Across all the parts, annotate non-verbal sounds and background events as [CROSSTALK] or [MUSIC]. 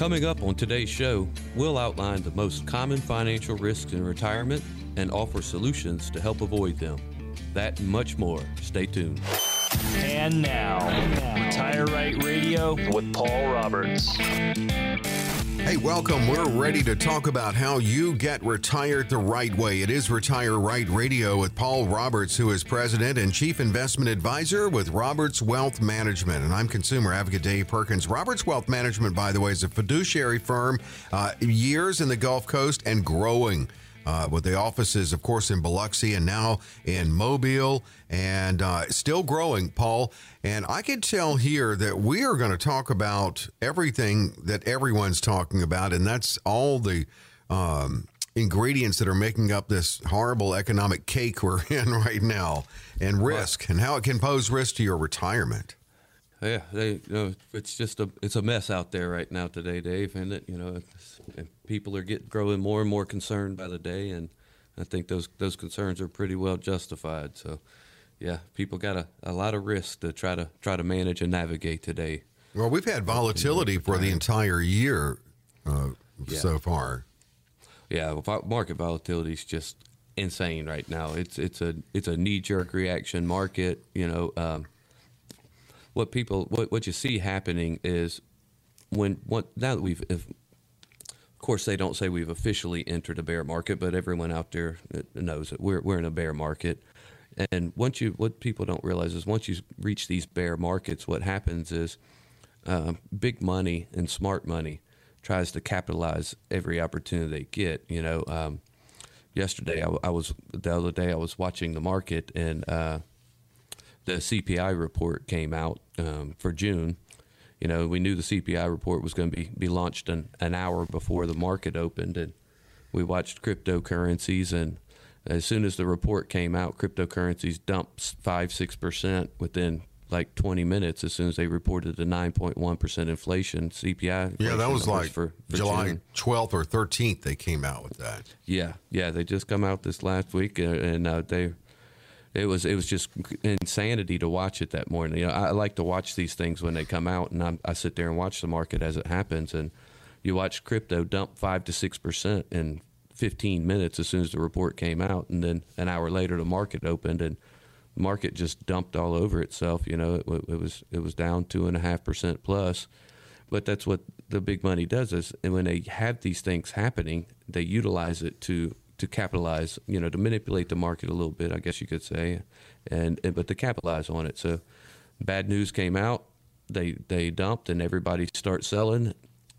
Coming up on today's show, we'll outline the most common financial risks in retirement and offer solutions to help avoid them. That and much more. Stay tuned. And now, Retire Right Radio with Paul Roberts. Hey, welcome. We're ready to talk about how you get retired the right way. It is Retire Right Radio with Paul Roberts, who is president and chief investment advisor with Roberts Wealth Management. And I'm consumer advocate Dave Perkins. Roberts Wealth Management, by the way, is a fiduciary firm, uh, years in the Gulf Coast and growing uh, with the offices, of course, in Biloxi and now in Mobile and uh, still growing, Paul. And I can tell here that we are going to talk about everything that everyone's talking about, and that's all the. Um, ingredients that are making up this horrible economic cake we're [LAUGHS] in right now and risk and how it can pose risk to your retirement yeah, they, you know, it's just a it's a mess out there right now today, Dave, and it you know people are getting growing more and more concerned by the day, and I think those those concerns are pretty well justified. So, yeah, people got a, a lot of risk to try to try to manage and navigate today. Well, we've had volatility for the entire year uh, yeah. so far. Yeah, market volatility is just insane right now. It's it's a it's a knee jerk reaction market. You know. Um, what people what, what you see happening is when what now that we've if, of course they don't say we've officially entered a bear market but everyone out there knows that we're, we're in a bear market. And once you what people don't realize is once you reach these bear markets what happens is uh, big money and smart money tries to capitalize every opportunity they get you know. Um, yesterday I, I, was the other day i was watching the market and uh, the CPI report came out um, for June, you know, we knew the CPI report was going to be, be launched an, an hour before the market opened. And we watched cryptocurrencies. And as soon as the report came out, cryptocurrencies dumped 5 6% within like 20 minutes as soon as they reported the 9.1% inflation CPI. yeah, that was like for, for July June. 12th or 13th they came out with that. Yeah, yeah, they just come out this last week uh, and uh, they it was it was just insanity to watch it that morning. You know, I like to watch these things when they come out, and I'm, i sit there and watch the market as it happens. And you watch crypto dump five to six percent in 15 minutes as soon as the report came out, and then an hour later the market opened, and the market just dumped all over itself. You know, it, it was it was down two and a half percent plus. But that's what the big money does is, and when they have these things happening, they utilize it to to capitalize, you know, to manipulate the market a little bit, I guess you could say, and, and but to capitalize on it. So, bad news came out, they they dumped, and everybody starts selling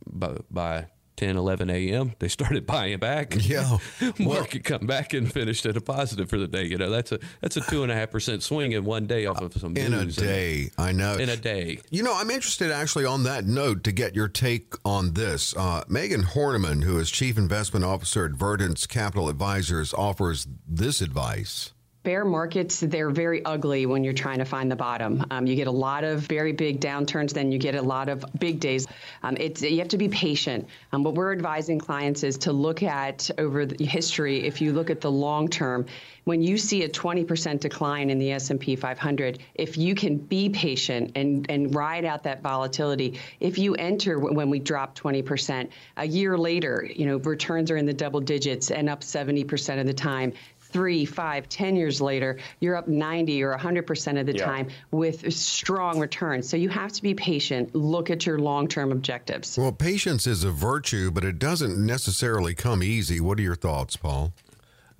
by, by 10, 11 a.m., they started [LAUGHS] buying back. Yeah. [LAUGHS] Market well, come back and finished at a positive for the day. You know, that's a that's a two and a half percent swing in one day off of some in a day. I know. In a day. You know, I'm interested actually on that note to get your take on this. Uh, Megan Horneman, who is chief investment officer at Verdence Capital Advisors, offers this advice bear markets they're very ugly when you're trying to find the bottom. Um, you get a lot of very big downturns then you get a lot of big days. Um, it's you have to be patient. Um, what we're advising clients is to look at over the history if you look at the long term when you see a 20% decline in the S&P 500 if you can be patient and and ride out that volatility. If you enter when we drop 20% a year later you know returns are in the double digits and up 70% of the time three, five, ten years later, you're up 90 or 100% of the yeah. time with strong returns. So you have to be patient. Look at your long term objectives. Well, patience is a virtue, but it doesn't necessarily come easy. What are your thoughts, Paul?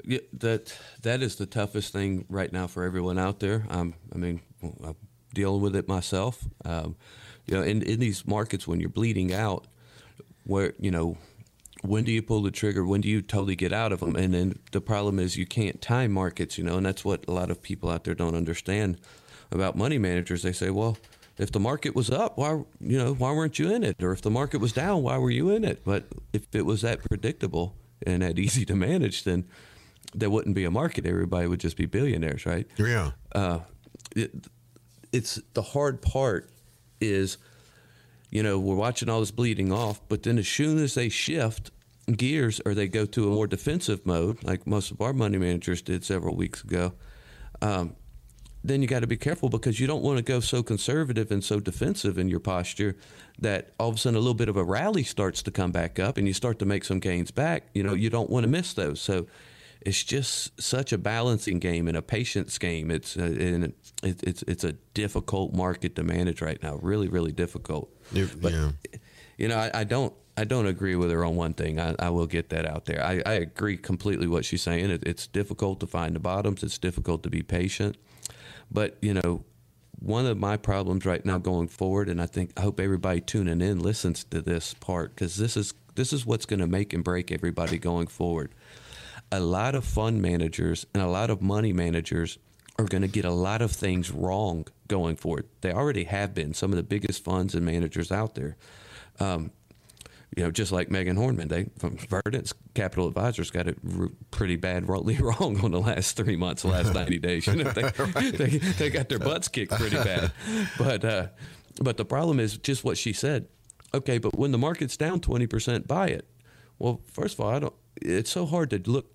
Yeah, that that is the toughest thing right now for everyone out there. Um, I mean, I'm dealing with it myself. Um, you know, in, in these markets when you're bleeding out, where you know when do you pull the trigger? When do you totally get out of them? And then the problem is you can't time markets, you know, and that's what a lot of people out there don't understand about money managers. They say, well, if the market was up, why you know why weren't you in it? Or if the market was down, why were you in it? But if it was that predictable and that easy to manage, then there wouldn't be a market. Everybody would just be billionaires, right? Yeah. Uh, it, it's the hard part is you know, we're watching all this bleeding off, but then as soon as they shift gears or they go to a more defensive mode, like most of our money managers did several weeks ago, um, then you got to be careful because you don't want to go so conservative and so defensive in your posture that all of a sudden a little bit of a rally starts to come back up and you start to make some gains back. You know, you don't want to miss those. So it's just such a balancing game and a patience game. It's uh, and it, it's it's a difficult market to manage right now. Really, really difficult. but yeah. you know, I, I don't I don't agree with her on one thing. I, I will get that out there. I, I agree completely what she's saying. It, it's difficult to find the bottoms. It's difficult to be patient. But you know, one of my problems right now going forward, and I think I hope everybody tuning in listens to this part because this is this is what's going to make and break everybody going forward. A lot of fund managers and a lot of money managers are going to get a lot of things wrong going forward. They already have been some of the biggest funds and managers out there. Um, you know, just like Megan Horneman, they from Verdence Capital Advisors got it r- pretty badly [LAUGHS] wrong on the last three months, last [LAUGHS] ninety days. You know, they, [LAUGHS] right. they, they got their butts kicked pretty bad. But uh, but the problem is just what she said. Okay, but when the market's down twenty percent, buy it. Well, first of all, I don't. It's so hard to look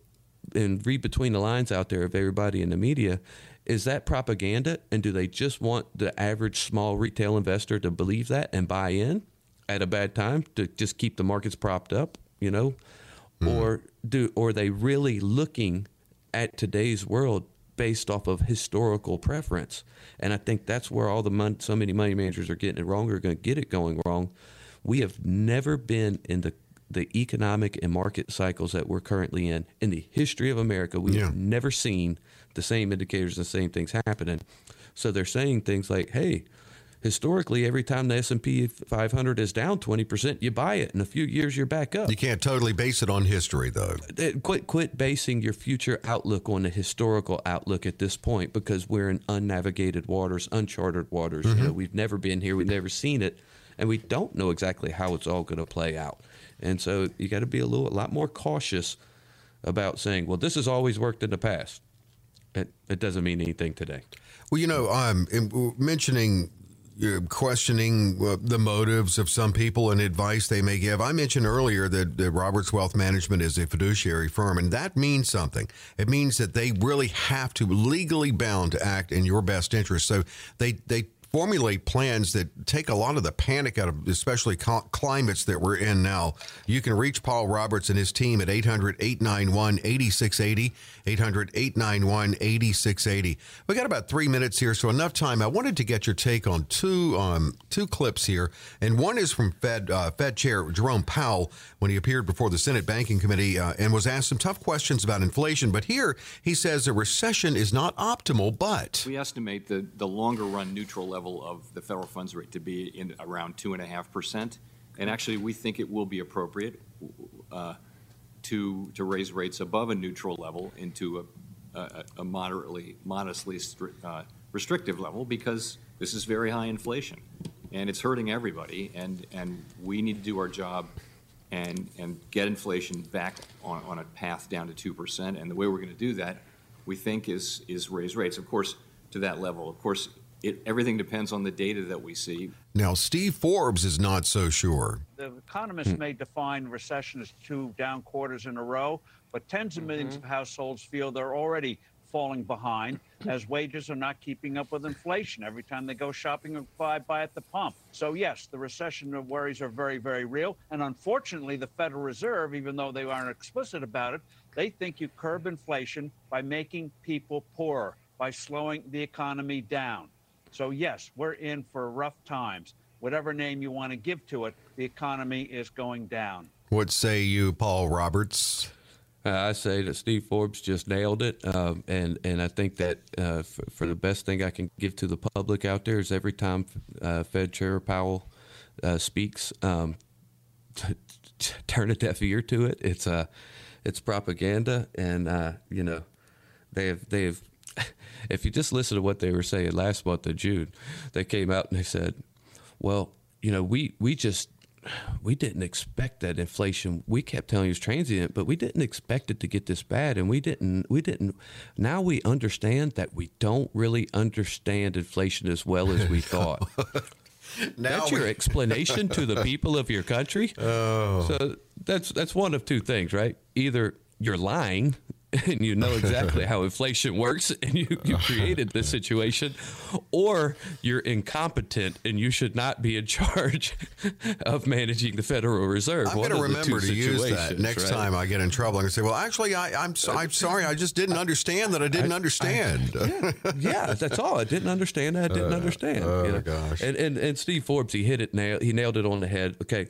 and read between the lines out there of everybody in the media. Is that propaganda? And do they just want the average small retail investor to believe that and buy in? at a bad time to just keep the markets propped up, you know, mm. or do or are they really looking at today's world based off of historical preference? And I think that's where all the money, so many money managers are getting it wrong or going to get it going wrong. We have never been in the the economic and market cycles that we're currently in in the history of America. We've yeah. never seen the same indicators, the same things happening. So they're saying things like, "Hey, historically, every time the S and P 500 is down 20 percent, you buy it. In a few years, you're back up. You can't totally base it on history, though. Uh, quit, quit basing your future outlook on a historical outlook at this point, because we're in unnavigated waters, uncharted waters. Mm-hmm. You know, we've never been here, we've never seen it, and we don't know exactly how it's all going to play out. And so, you got to be a little, a lot more cautious about saying, "Well, this has always worked in the past." It, it doesn't mean anything today. Well, you know, I'm um, mentioning questioning uh, the motives of some people and advice they may give. I mentioned earlier that, that, Roberts Wealth Management is a fiduciary firm, and that means something. It means that they really have to legally bound to act in your best interest. So they they formulate plans that take a lot of the panic out of especially climates that we're in now. You can reach Paul Roberts and his team at 800 891 8680. 800 891 8680. We got about three minutes here, so enough time. I wanted to get your take on two um, two clips here. And one is from Fed, uh, Fed Chair Jerome Powell when he appeared before the Senate Banking Committee uh, and was asked some tough questions about inflation. But here he says a recession is not optimal, but. We estimate the, the longer run neutral level of the federal funds rate to be in around two and actually, we think it will be appropriate uh, to to raise rates above a neutral level into a, a, a moderately, modestly uh, restrictive level because this is very high inflation, and it's hurting everybody. And and we need to do our job and and get inflation back on, on a path down to two percent. And the way we're going to do that, we think, is is raise rates. Of course, to that level. Of course, it, everything depends on the data that we see. Now, Steve Forbes is not so sure. The economists hmm. may define recession as two down quarters in a row, but tens of 1000000s mm-hmm. of households feel they're already falling behind as wages are not keeping up with inflation every time they go shopping or buy, buy at the pump. So, yes, the recession worries are very, very real. And unfortunately, the Federal Reserve, even though they aren't explicit about it, they think you curb inflation by making people poorer, by slowing the economy down. So, yes, we're in for rough times. Whatever name you want to give to it, the economy is going down. What say you, Paul Roberts? Uh, I say that Steve Forbes just nailed it, um, and and I think that uh, for, for, the best thing I can give to the public out there is every time uh, Fed Chair Powell uh, speaks, um, t- t- turn a deaf ear to it. It's uh, it's propaganda, and uh, you know they have they have [LAUGHS] if you just listen to what they were saying last month of June, they came out and they said, "Well, you know, we we just we didn't expect that inflation. We kept telling you it's transient, but we didn't expect it to get this bad, and we didn't. We didn't. Now we understand that we don't really understand inflation as well as we [LAUGHS] thought." [LAUGHS] now that's we... your explanation to the [LAUGHS] people of your country. Oh. So that's that's one of two things, right? Either you're lying [LAUGHS] and you know exactly how inflation works and you, you [LAUGHS] created this situation, or you're incompetent and you should not be in charge [LAUGHS] of managing the Federal Reserve. I'm going to remember to use that next right? time I get in trouble. I'm going to say, well, actually, I, am so, I'm sorry. I just didn't understand that I didn't I, understand. I, yeah, yeah, that's all. I didn't understand. That I didn't uh, understand. Oh, you know? gosh. And, and, and Steve Forbes, he hit it nail. He nailed it on the head. Okay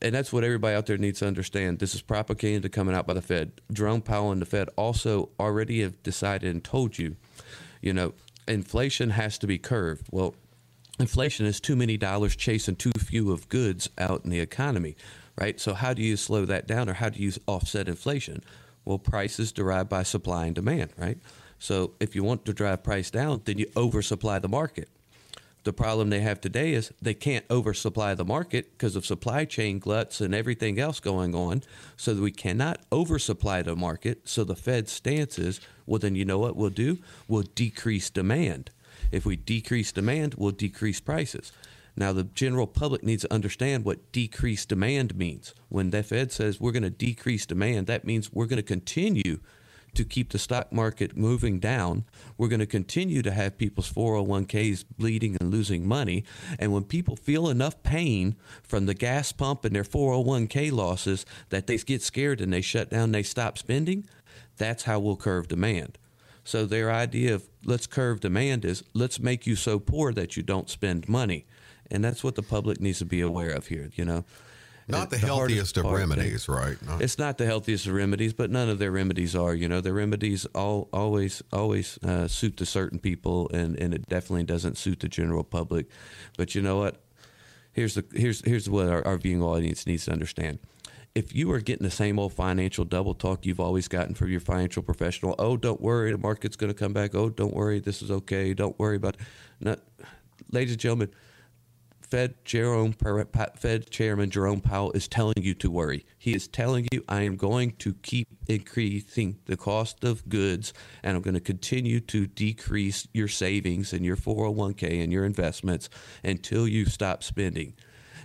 and that's what everybody out there needs to understand. This is propaganda coming out by the Fed. Jerome Powell and the Fed also already have decided and told you, you know, inflation has to be curved. Well, inflation is too many dollars chasing too few of goods out in the economy, right? So how do you slow that down or how do you offset inflation? Well, prices derived by supply and demand, right? So if you want to drive price down, then you oversupply the market. The problem they have today is they can't oversupply the market because of supply chain gluts and everything else going on. So we cannot oversupply the market. So the Fed's stance is, well, then you know what we'll do? We'll decrease demand. If we decrease demand, we'll decrease prices. Now, the general public needs to understand what decreased demand means. When the Fed says we're going to decrease demand, that means we're going to continue to keep the stock market moving down. We're going to continue to have people's 401ks bleeding and losing money. And when people feel enough pain from the gas pump and their 401k losses that they get scared and they shut down, they stop spending, that's how we'll curve demand. So their idea of let's curve demand is let's make you so poor that you don't spend money. And that's what the public needs to be aware of here, you know. Not the, the healthiest of remedies, right? It's not the healthiest of remedies, but none of their remedies are. You know, their remedies all always always uh, suit to certain people, and, and it definitely doesn't suit the general public. But you know what? Here's the here's here's what our, our viewing audience needs to understand if you are getting the same old financial double talk you've always gotten from your financial professional, oh, don't worry, the market's going to come back. Oh, don't worry, this is okay. Don't worry about. It. Not, ladies and gentlemen, Fed Jerome um, Fed Chairman Jerome Powell is telling you to worry. He is telling you I am going to keep increasing the cost of goods and I'm going to continue to decrease your savings and your 401k and your investments until you stop spending.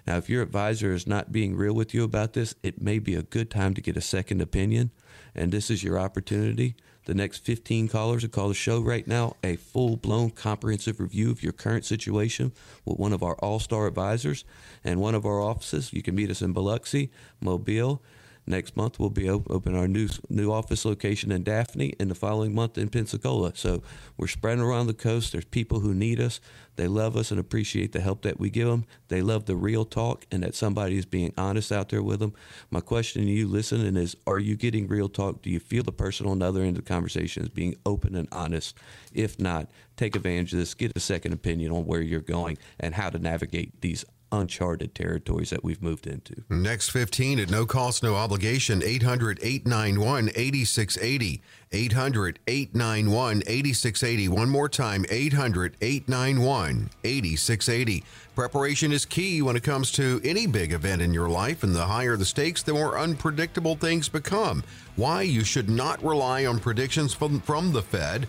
Now, if your advisor is not being real with you about this, it may be a good time to get a second opinion, and this is your opportunity the next 15 callers who call the show right now a full blown comprehensive review of your current situation with one of our all star advisors and one of our offices. You can meet us in Biloxi, Mobile, Next month we'll be open our new new office location in Daphne, and the following month in Pensacola. So we're spreading around the coast. There's people who need us. They love us and appreciate the help that we give them. They love the real talk and that somebody is being honest out there with them. My question to you, listening, is: Are you getting real talk? Do you feel the person on the other end of the conversation is being open and honest? If not, take advantage of this. Get a second opinion on where you're going and how to navigate these uncharted territories that we've moved into. Next 15 at no cost, no obligation, 800 891 8680. 800 891 8680. One more time, 800 891 8680. Preparation is key when it comes to any big event in your life, and the higher the stakes, the more unpredictable things become. Why you should not rely on predictions from, from the Fed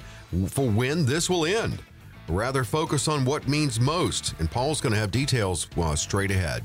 for when this will end. Rather focus on what means most, and Paul's going to have details uh, straight ahead.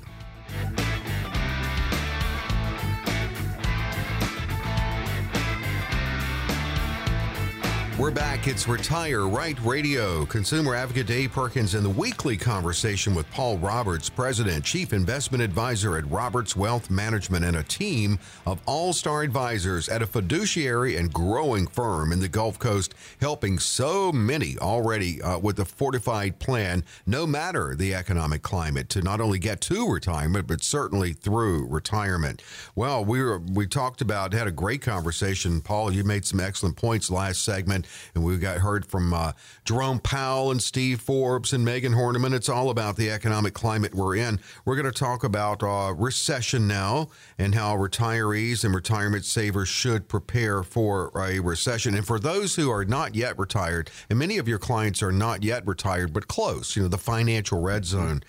We're back. It's Retire Right Radio. Consumer advocate Dave Perkins in the weekly conversation with Paul Roberts, President, Chief Investment Advisor at Roberts Wealth Management, and a team of all star advisors at a fiduciary and growing firm in the Gulf Coast, helping so many already uh, with a fortified plan, no matter the economic climate, to not only get to retirement, but certainly through retirement. Well, we were, we talked about, had a great conversation. Paul, you made some excellent points last segment and we got heard from uh, Jerome Powell and Steve Forbes and Megan Horneman. It's all about the economic climate we're in. We're going to talk about uh, recession now and how retirees and retirement savers should prepare for a recession. And for those who are not yet retired, and many of your clients are not yet retired, but close, you know, the financial red zone.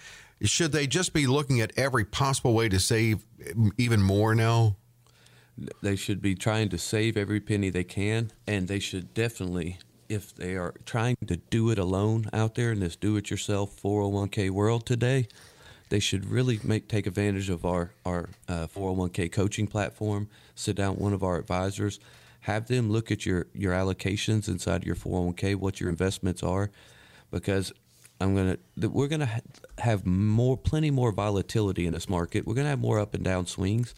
Should they just be looking at every possible way to save even more now? They should be trying to save every penny they can, and they should definitely, if they are trying to do it alone out there in this do-it-yourself 401k world today, they should really make take advantage of our our uh, 401k coaching platform. Sit down with one of our advisors, have them look at your your allocations inside your 401k, what your investments are, because I'm gonna we're gonna have more, plenty more volatility in this market. We're gonna have more up and down swings,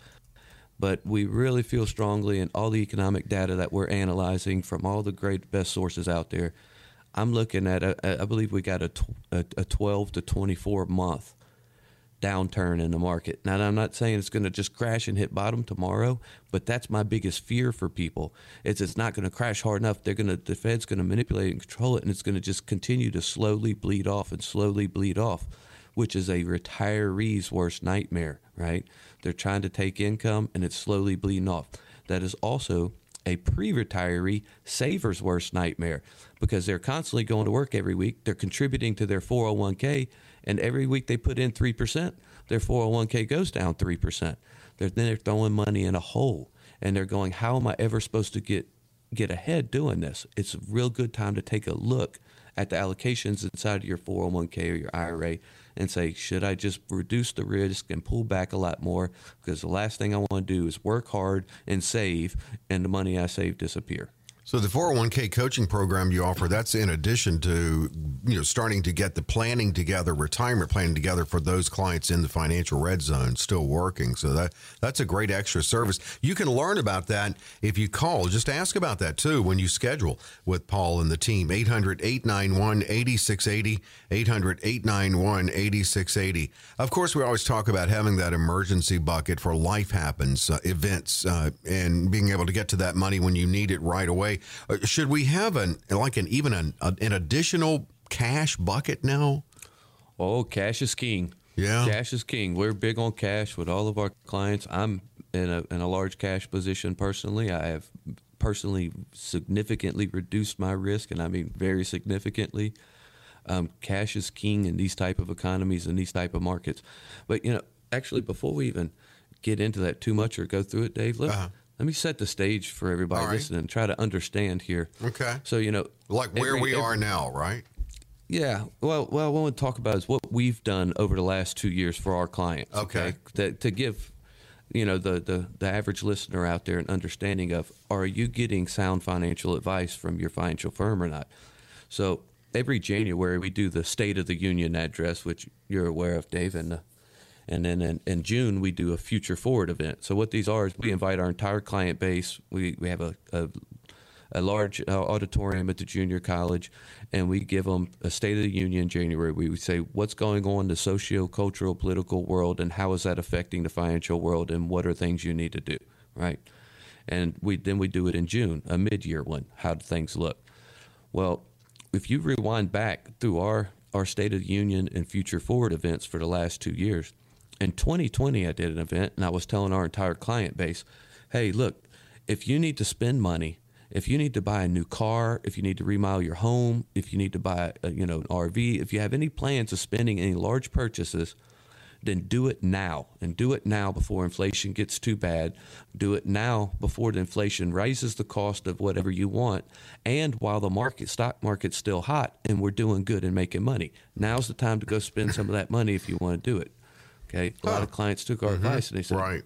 but we really feel strongly in all the economic data that we're analyzing from all the great best sources out there. I'm looking at a, I believe we got a, a, a 12 to 24 month downturn in the market. Now, I'm not saying it's going to just crash and hit bottom tomorrow, but that's my biggest fear for people. It's it's not going to crash hard enough. They're going to the Fed's going to manipulate and control it, and it's going to just continue to slowly bleed off and slowly bleed off, which is a retiree's worst nightmare. Right? They're trying to take income, and it's slowly bleeding off. That is also a pre-retiree saver's worst nightmare because they're constantly going to work every week. They're contributing to their 401k and every week they put in 3%, their 401k goes down 3%. They're, then they're throwing money in a hole and they're going, how am I ever supposed to get, get ahead doing this? It's a real good time to take a look at the allocations inside of your 401k or your IRA and say, should I just reduce the risk and pull back a lot more? Because the last thing I want to do is work hard and save, and the money I save disappear. So the 401k coaching program you offer, that's in addition to, you know, starting to get the planning together, retirement planning together for those clients in the financial red zone still working. So that that's a great extra service. You can learn about that if you call. Just ask about that too when you schedule with Paul and the team. 800-891-8680, 800-891-8680. Of course, we always talk about having that emergency bucket for life happens, uh, events, uh, and being able to get to that money when you need it right away. Uh, should we have an like an even an, an additional cash bucket now? Oh, cash is king. Yeah, cash is king. We're big on cash with all of our clients. I'm in a in a large cash position personally. I have personally significantly reduced my risk, and I mean very significantly. Um, cash is king in these type of economies and these type of markets. But you know, actually, before we even get into that too much or go through it, Dave, let, uh-huh. Let me set the stage for everybody right. listening and try to understand here. Okay. So you know, like where every, we are every, now, right? Yeah. Well, well, what I want to talk about is what we've done over the last two years for our clients. Okay. okay? To, to give you know the, the the average listener out there an understanding of are you getting sound financial advice from your financial firm or not so every January we do the State of the Union address, which you're aware of, Dave, and uh, and then in, in, June we do a Future Forward event. So what these are is we invite our entire client base. We we have a a, a large uh, auditorium at the junior college, and we give them a State of the Union in January. We say what's going on in the socio-cultural, political world, and how is that affecting the financial world, and what are things you need to do, right? And we then we do it in June, a mid-year one. How do things look? Well, if you rewind back through our our State of the Union and Future Forward events for the last two years, in 2020 I did an event and I was telling our entire client base, hey, look, if you need to spend money, if you need to buy a new car, if you need to remodel your home, if you need to buy a, you know an RV, if you have any plans of spending any large purchases, then do it now and do it now before inflation gets too bad. Do it now before the inflation raises the cost of whatever you want and while the market stock market's still hot and we're doing good and making money. Now's the time to go spend some of that money if you want to do it. Okay. A lot of clients took our mm-hmm. advice and they said, right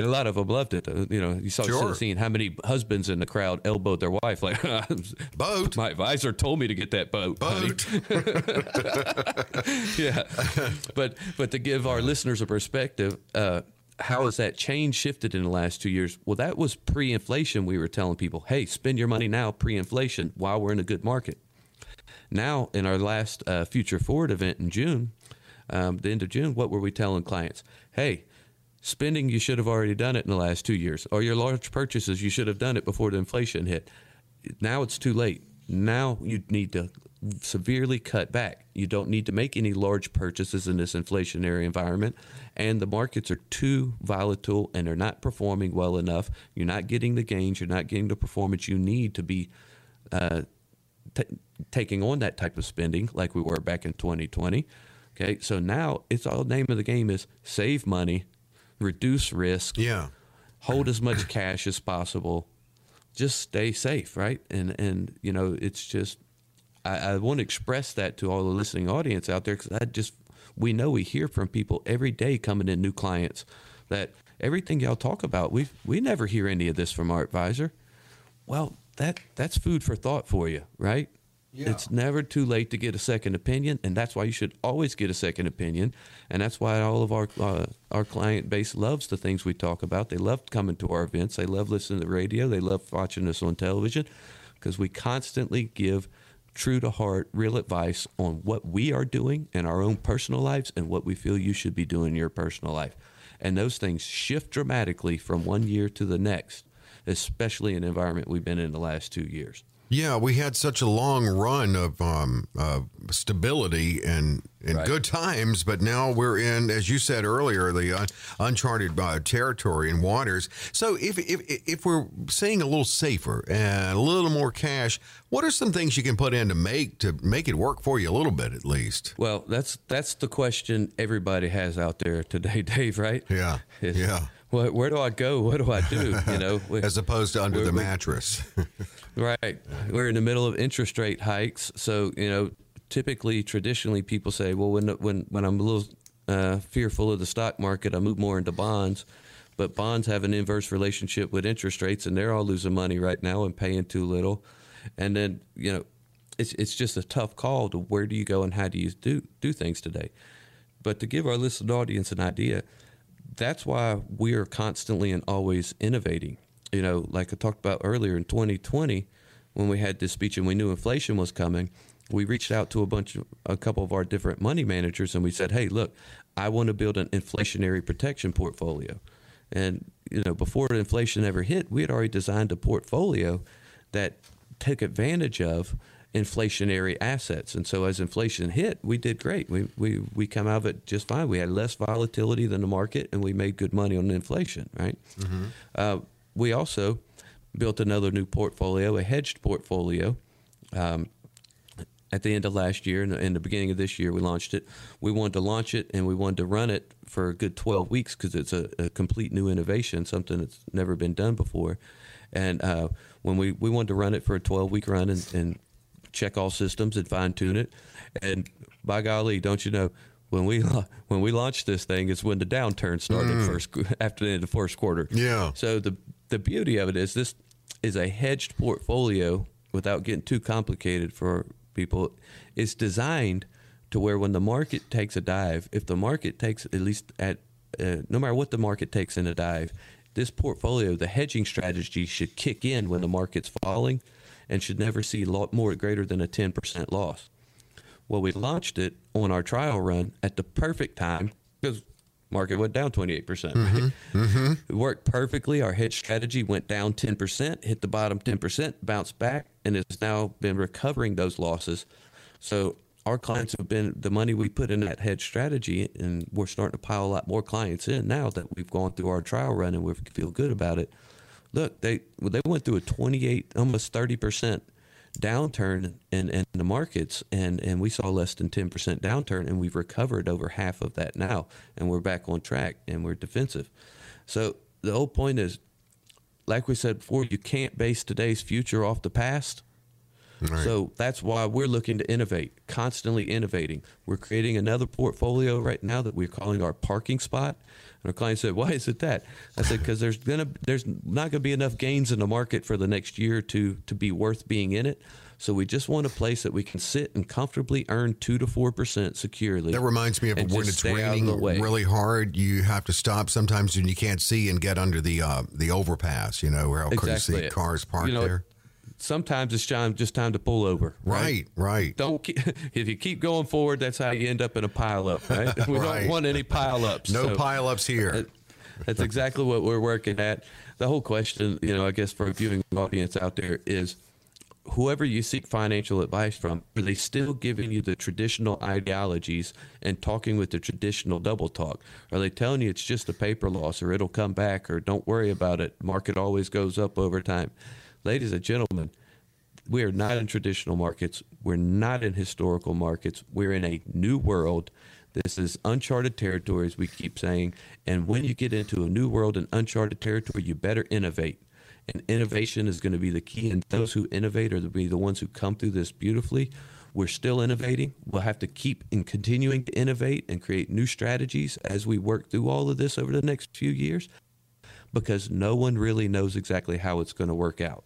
and a lot of them loved it. Uh, you know, you saw sure. seeing how many husbands in the crowd elbowed their wife like [LAUGHS] boat. My advisor told me to get that boat. Boat. [LAUGHS] [LAUGHS] yeah, but but to give our listeners a perspective. Uh, how has that change shifted in the last two years? Well, that was pre inflation. We were telling people, hey, spend your money now pre inflation while we're in a good market. Now, in our last uh, Future Forward event in June, um, the end of June, what were we telling clients? Hey, Spending, you should have already done it in the last two years. Or your large purchases, you should have done it before the inflation hit. Now it's too late. Now you need to severely cut back. You don't need to make any large purchases in this inflationary environment. And the markets are too volatile and they're not performing well enough. You're not getting the gains, you're not getting the performance you need to be uh, t- taking on that type of spending like we were back in 2020. Okay, so now it's all name of the game is save money reduce risk. Yeah. Hold as much cash as possible. Just stay safe, right? And and you know, it's just I, I want to express that to all the listening audience out there because I just we know we hear from people every day coming in new clients that everything y'all talk about we we never hear any of this from our advisor. Well, that that's food for thought for you, right? Yeah. It's never too late to get a second opinion, and that's why you should always get a second opinion. And that's why all of our uh, our client base loves the things we talk about. They love coming to our events. They love listening to the radio. They love watching us on television because we constantly give true to heart, real advice on what we are doing in our own personal lives and what we feel you should be doing in your personal life. And those things shift dramatically from one year to the next, especially in the environment we've been in the last two years. Yeah, we had such a long run of um, uh, stability and in Right. good times, but now we're in, as you said earlier, the un- uncharted uh, territory and waters. So, if, if if we're saying a little safer and a little more cash, what are some things you can put in to make to make it work for you a little bit at least? Well, that's that's the question everybody has out there today, [LAUGHS] Dave. Right? Yeah, Is, yeah. Where, where do I go? What do I do? You know, [LAUGHS] we- As opposed to under the mattress. [LAUGHS] Right. We're in the middle of interest rate hikes. So, you know, typically, traditionally, people say, well, when, when, when I'm a little uh, fearful of the stock market, I move more into bonds. But bonds have an inverse relationship with interest rates, and they're all losing money right now and paying too little. And then, you know, it's, it's just a tough call to where do you go and how do you do, do things today. But to give our listening audience an idea, that's why we are constantly and always innovating. You know, like I talked about earlier in 2020, when we had this speech and we knew inflation was coming, we reached out to a bunch of a couple of our different money managers and we said, "Hey, look, I want to build an inflationary protection portfolio." And you know, before inflation ever hit, we had already designed a portfolio that took advantage of inflationary assets. And so as inflation hit, we did great. We we we come out of it just fine. We had less volatility than the market, and we made good money on inflation. Right. Uh, we also built another new portfolio, a hedged portfolio. Um, at the end of last year and in the beginning of this year, we launched it. We wanted to launch it and we wanted to run it for a good 12 weeks because it's a, a complete new innovation, something that's never been done before. And uh, when we, we wanted to run it for a 12 week run and, and check all systems and fine tune it. And by golly, don't you know, when we when we launched this thing is when the downturn started first after the end of the first quarter. Yeah. So the the beauty of it is this is a hedged portfolio without getting too complicated for people. It's designed to where when the market takes a dive, if the market takes at least at uh, no matter what the market takes in a dive, this portfolio, the hedging strategy should kick in when the market's falling, and should never see lot more greater than a ten percent loss. Well, we launched it on our trial run at the perfect time because market went down 28%. Right? Mm-hmm, mm-hmm. It worked perfectly. Our hedge strategy went down 10%, hit the bottom 10%, bounced back, and has now been recovering those losses. So our clients have been the money we put in that hedge strategy, and we're starting to pile a lot more clients in now that we've gone through our trial run and we feel good about it. Look, they they went through a 28, almost 30 percent downturn in, in the markets and, and we saw less than 10% downturn and we've recovered over half of that now and we're back on track and we're defensive so the whole point is like we said before you can't base today's future off the past Right. so that's why we're looking to innovate, constantly innovating. We're creating another portfolio right now that we're calling our parking spot. And our client said, "Why is it that?" I said, "Because there's gonna there's not gonna be enough gains in the market for the next year to to be worth being in it. So we just want a place that we can sit and comfortably earn two to four percent securely." That reminds me of when it's stay out of raining really hard. You have to stop sometimes and you can't see and get under the uh, the overpass. You know where you Exactly see it. cars parked You know, there. Sometimes it's time just time to pull over. Right, right. Don't keep, [LAUGHS] if you keep going forward, that's how you end up in a pile up. Right? [LAUGHS] We Right. don't want any pile ups. No pile-ups here. That's exactly what we're working at. The whole question, you know, I guess for a viewing audience out there is whoever you seek financial advice from, are they still giving you the traditional ideologies and talking with the traditional double talk? Are they telling you it's just a paper loss or it'll come back or don't worry about it? Market always goes up over time. Ladies and gentlemen, we are not in traditional markets. We're not in historical markets. We're in a new world. This is uncharted territory, as we keep saying. And when you get into a new world and uncharted territory, you better innovate. And innovation is going to be the key. And those who innovate are to be the ones who come through this beautifully. We're still innovating. We'll have to keep in continuing to innovate and create new strategies as we work through all of this over the next few years because no one really knows exactly how it's going to work out.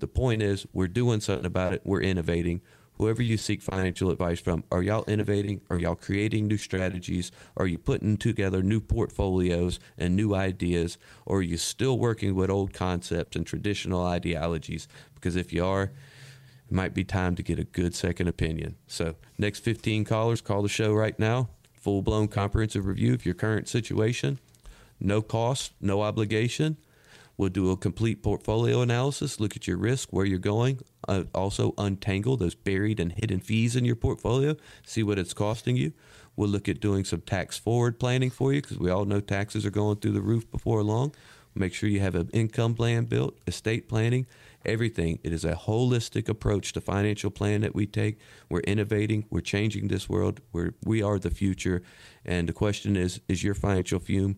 The point is, we're doing something about it. We're innovating. Whoever you seek financial advice from, are y'all innovating? Are y'all creating new strategies? Are you putting together new portfolios and new ideas? Or are you still working with old concepts and traditional ideologies? Because if you are, it might be time to get a good second opinion. So, next 15 callers, call the show right now. Full blown comprehensive review of your current situation. No cost, no obligation. We'll do a complete portfolio analysis, look at your risk, where you're going, uh, also untangle those buried and hidden fees in your portfolio, see what it's costing you. We'll look at doing some tax forward planning for you because we all know taxes are going through the roof before long. Make sure you have an income plan built, estate planning, everything. It is a holistic approach to financial plan that we take. We're innovating, we're changing this world. We're we are the future. And the question is, is your financial fume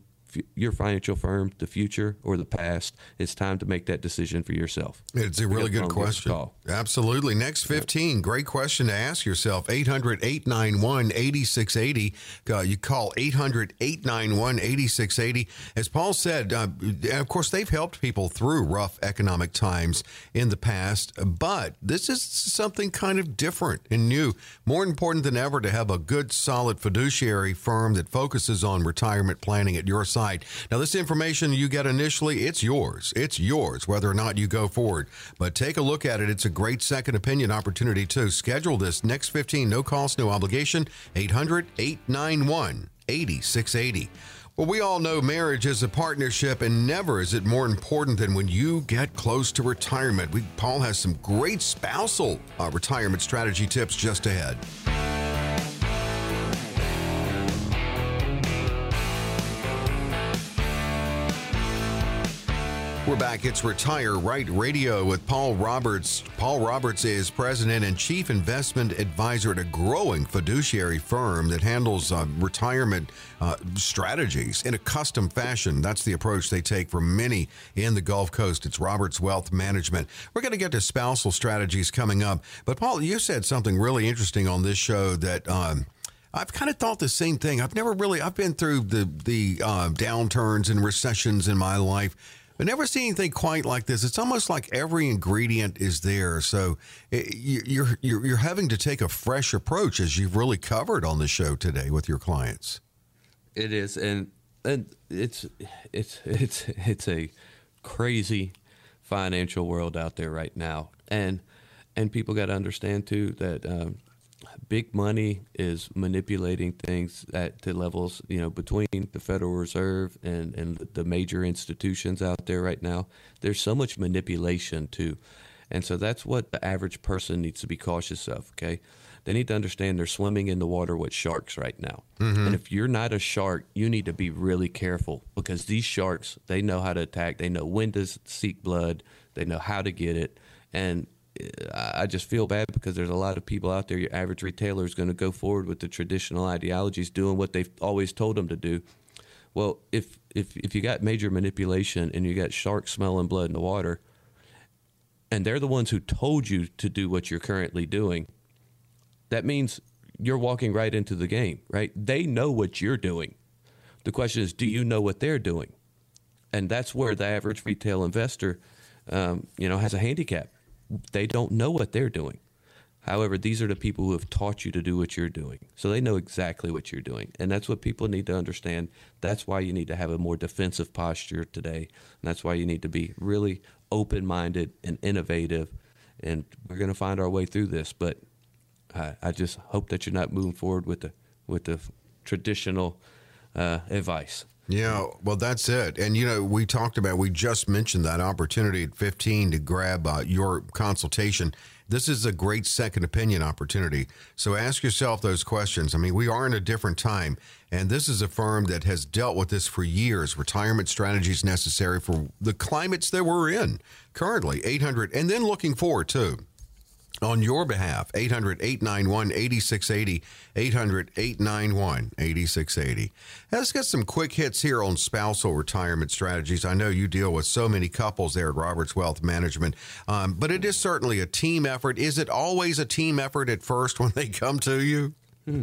your financial firm, the future or the past, it's time to make that decision for yourself. It's a really good question. Absolutely. Next 15, great question to ask yourself. 800 891 8680. Uh, you call 800 891 8680. As Paul said, uh, of course, they've helped people through rough economic times in the past, but this is something kind of different and new. More important than ever to have a good, solid fiduciary firm that focuses on retirement planning at your side site. Now, this information you get initially, it's yours. It's yours, whether or not you go forward. But take a look at it. It's a great second opinion opportunity, too. Schedule this next 15, no cost, no obligation, 800 891 8680. Well, we all know marriage is a partnership, and never is it more important than when you get close to retirement. We, Paul has some great spousal uh, retirement strategy tips just ahead. We're back. It's Retire Right Radio with Paul Roberts. Paul Roberts is president and chief investment advisor at a growing fiduciary firm that handles uh, retirement uh, strategies in a custom fashion. That's the approach they take for many in the Gulf Coast. It's Roberts Wealth Management. We're going to get to spousal strategies coming up. But, Paul, you said something really interesting on this show that. Um, I've kind of thought the same thing. I've never really. I've been through the the uh, downturns and recessions in my life but never seen anything quite like this. It's almost like every ingredient is there. So eh, you're, you're, you're having to take a fresh approach as you've really covered on the show today with your clients. It is. And, and it's, it's, it's, it's a crazy financial world out there right now. And, and people got to understand too that um, big money is manipulating things at the levels, you know, between the Federal Reserve and, and the major institutions out there right now. There's so much manipulation too. And so that's what the average person needs to be cautious of, okay? They need to understand they're swimming in the water with sharks right now. Mm-hmm. And if you're not a shark, you need to be really careful because these sharks, they know how to attack. They know when to seek blood, they know how to get it. And I just feel bad because there's a lot of people out there. Your average retailer is going to go forward with the traditional ideologies, doing what they've always told them to do. Well, if if if you got major manipulation and you got sharks smelling blood in the water, and they're the ones who told you to do what you're currently doing, that means you're walking right into the game, right? They know what you're doing. The question is, do you know what they're doing? And that's where the average retail investor, um, you know, has a handicap they don't know what they're doing. However, these are the people who have taught you to do what you're doing. So they know exactly what you're doing. And that's what people need to understand. That's why you need to have a more defensive posture today. And that's why you need to be really open minded and innovative. And we're going to find our way through this. But I, I, just hope that you're not moving forward with the, with the traditional uh, advice. Yeah, well, that's it. And, you know, we talked about, we just mentioned that opportunity at 15 to grab uh, your consultation. This is a great second opinion opportunity. So ask yourself those questions. I mean, we are in a different time, and this is a firm that has dealt with this for years. Retirement strategies necessary for the climates that we're in currently, 800, and then looking forward too on your behalf. 800 891 8680. 800 891 8680. Let's get some quick hits here on spousal retirement strategies. I know you deal with so many couples there at Roberts Wealth Management, um, but it is certainly a team effort. Is it always a team effort at first when they come to you? [LAUGHS] no,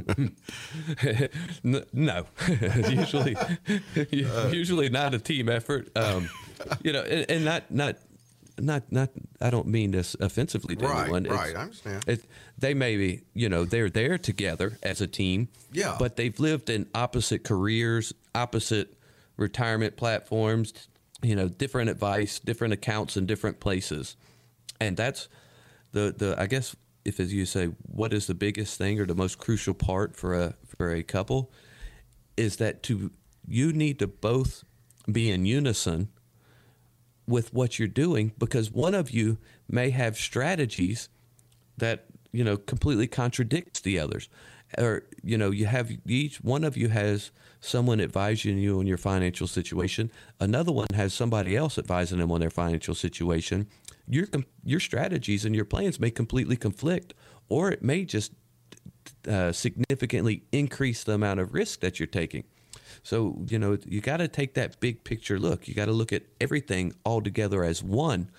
[LAUGHS] usually, [LAUGHS] usually not a team effort. Um, you know, and, and not not not not I don't mean this offensively to Right, anyone. right, I understand. It, they may be, you know, they're there together as a team. Yeah. But they've lived in opposite careers, opposite retirement platforms, you know, different advice, different accounts in different places. And that's the the I guess if as you say, what is the biggest thing or the most crucial part for a for a couple is that to you need to both be in unison with what you're doing because one of you may have strategies that you know completely contradicts the others. Or you know you have each one of you has someone advising you on your financial situation. Another one has somebody else advising them on their financial situation. Your your strategies and your plans may completely conflict or it may just uh, significantly increase the amount of risk that you're taking so, you know, you got to take that big picture look. You got to look at everything all together as one